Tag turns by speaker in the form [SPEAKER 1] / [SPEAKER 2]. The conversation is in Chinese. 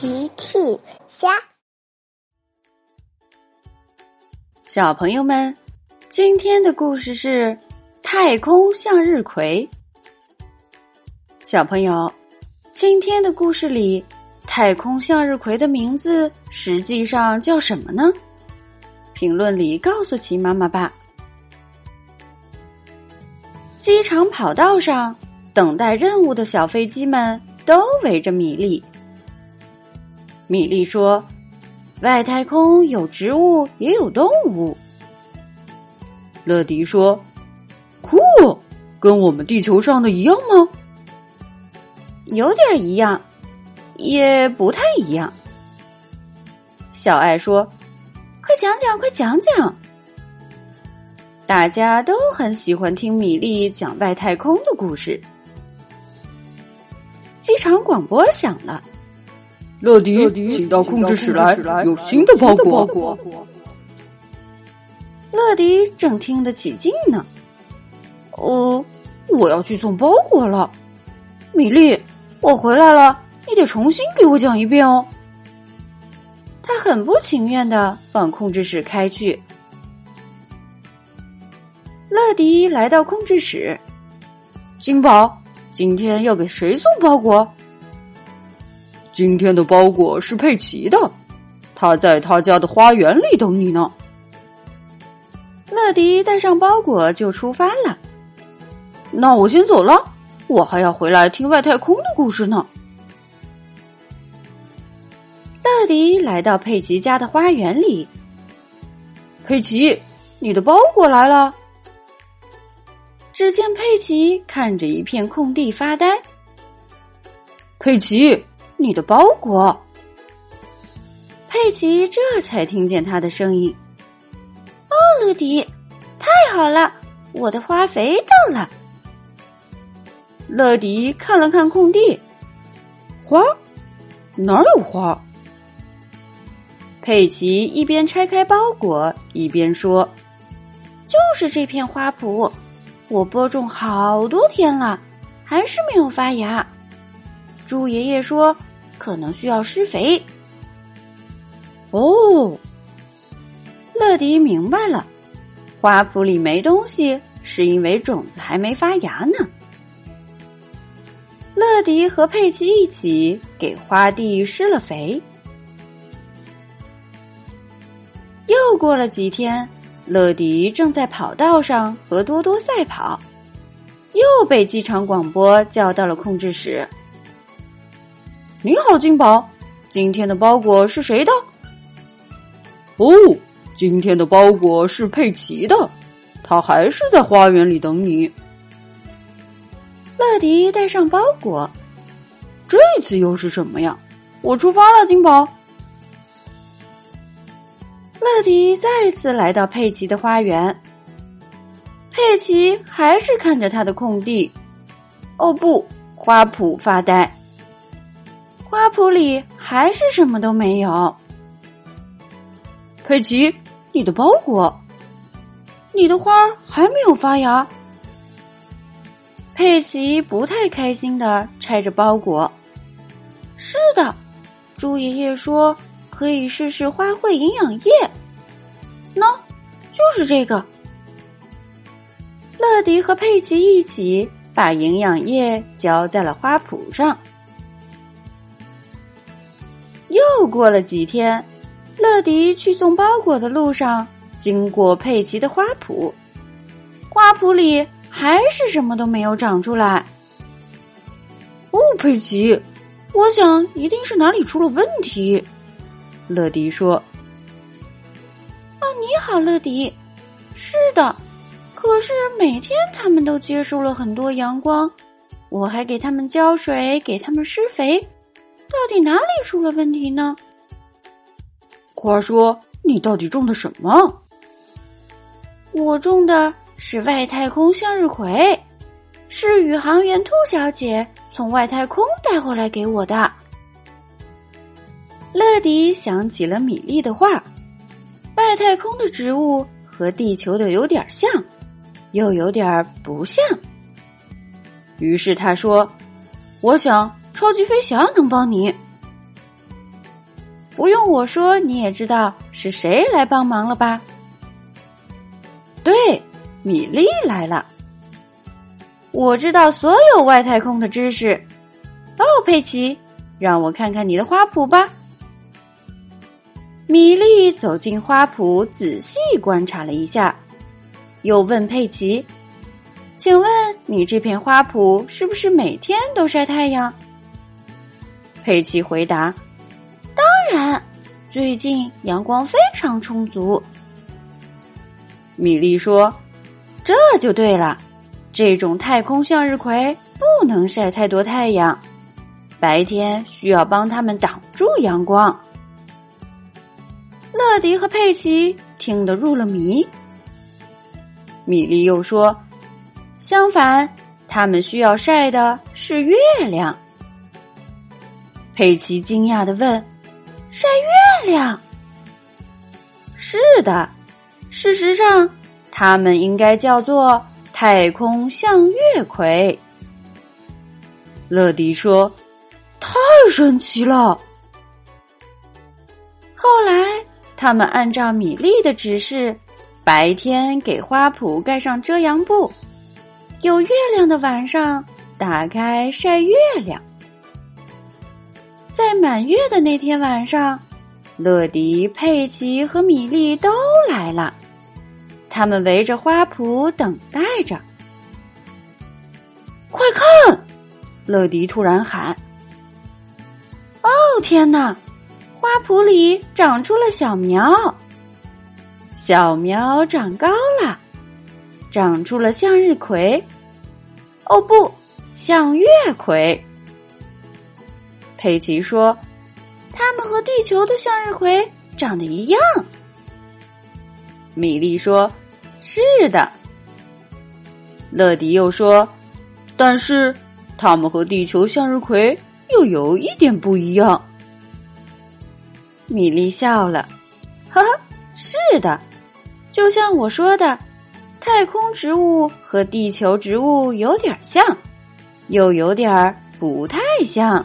[SPEAKER 1] 奇趣虾，
[SPEAKER 2] 小朋友们，今天的故事是《太空向日葵》。小朋友，今天的故事里，太空向日葵的名字实际上叫什么呢？评论里告诉奇妈妈吧。机场跑道上，等待任务的小飞机们都围着米粒。米莉说：“外太空有植物，也有动物。”
[SPEAKER 3] 乐迪说：“酷，跟我们地球上的一样吗？”
[SPEAKER 2] 有点一样，也不太一样。小爱说：“快讲讲，快讲讲！”大家都很喜欢听米莉讲外太空的故事。机场广播响了。
[SPEAKER 3] 乐迪，请到控制室来，有新的包裹。
[SPEAKER 2] 乐迪正听得起劲呢。
[SPEAKER 3] 哦，我要去送包裹了。
[SPEAKER 2] 米粒，我回来了，你得重新给我讲一遍哦。他很不情愿的往控制室开去。乐迪来到控制室，
[SPEAKER 3] 金宝，今天要给谁送包裹？今天的包裹是佩奇的，他在他家的花园里等你呢。
[SPEAKER 2] 乐迪带上包裹就出发了。
[SPEAKER 3] 那我先走了，我还要回来听外太空的故事呢。
[SPEAKER 2] 乐迪来到佩奇家的花园里。
[SPEAKER 3] 佩奇，你的包裹来了。
[SPEAKER 2] 只见佩奇看着一片空地发呆。
[SPEAKER 3] 佩奇。你的包裹，
[SPEAKER 2] 佩奇这才听见他的声音。哦，乐迪，太好了，我的花肥到了。
[SPEAKER 3] 乐迪看了看空地，花哪儿有花？
[SPEAKER 2] 佩奇一边拆开包裹，一边说：“就是这片花圃，我播种好多天了，还是没有发芽。”猪爷爷说。可能需要施肥。
[SPEAKER 3] 哦，
[SPEAKER 2] 乐迪明白了，花圃里没东西，是因为种子还没发芽呢。乐迪和佩奇一起给花地施了肥。又过了几天，乐迪正在跑道上和多多赛跑，又被机场广播叫到了控制室。
[SPEAKER 3] 你好，金宝，今天的包裹是谁的？哦，今天的包裹是佩奇的，他还是在花园里等你。
[SPEAKER 2] 乐迪带上包裹，
[SPEAKER 3] 这次又是什么呀？我出发了，金宝。
[SPEAKER 2] 乐迪再次来到佩奇的花园，佩奇还是看着他的空地，哦不，花圃发呆。花圃里还是什么都没有。
[SPEAKER 3] 佩奇，你的包裹，
[SPEAKER 2] 你的花还没有发芽。佩奇不太开心的拆着包裹。是的，猪爷爷说可以试试花卉营养液。喏，就是这个。乐迪和佩奇一起把营养液浇在了花圃上。又过了几天，乐迪去送包裹的路上，经过佩奇的花圃，花圃里还是什么都没有长出来。
[SPEAKER 3] 哦，佩奇，
[SPEAKER 2] 我想一定是哪里出了问题。乐迪说：“哦，你好，乐迪。是的，可是每天他们都接受了很多阳光，我还给他们浇水，给他们施肥。”到底哪里出了问题呢？
[SPEAKER 3] 花说，你到底种的什么？
[SPEAKER 2] 我种的是外太空向日葵，是宇航员兔小姐从外太空带回来给我的。乐迪想起了米莉的话：外太空的植物和地球的有点像，又有点不像。于是他说：“我想。”超级飞侠能帮你。不用我说，你也知道是谁来帮忙了吧？对，米莉来了。我知道所有外太空的知识。哦，佩奇，让我看看你的花圃吧。米莉走进花圃，仔细观察了一下，又问佩奇：“请问你这片花圃是不是每天都晒太阳？”佩奇回答：“当然，最近阳光非常充足。”米莉说：“这就对了，这种太空向日葵不能晒太多太阳，白天需要帮它们挡住阳光。”乐迪和佩奇听得入了迷。米莉又说：“相反，他们需要晒的是月亮。”佩奇惊讶的问：“晒月亮？”“是的，事实上，它们应该叫做太空向月葵。”乐迪说：“
[SPEAKER 3] 太神奇了！”
[SPEAKER 2] 后来。他们按照米莉的指示，白天给花圃盖上遮阳布，有月亮的晚上打开晒月亮。在满月的那天晚上，乐迪、佩奇和米莉都来了，他们围着花圃等待着。
[SPEAKER 3] 快看！乐迪突然喊：“
[SPEAKER 2] 哦，天哪！”花圃里长出了小苗，小苗长高了，长出了向日葵。哦不，向月葵。佩奇说：“他们和地球的向日葵长得一样。”米莉说：“是的。”
[SPEAKER 3] 乐迪又说：“但是他们和地球向日葵又有一点不一样。”
[SPEAKER 2] 米莉笑了，呵呵，是的，就像我说的，太空植物和地球植物有点像，又有点不太像。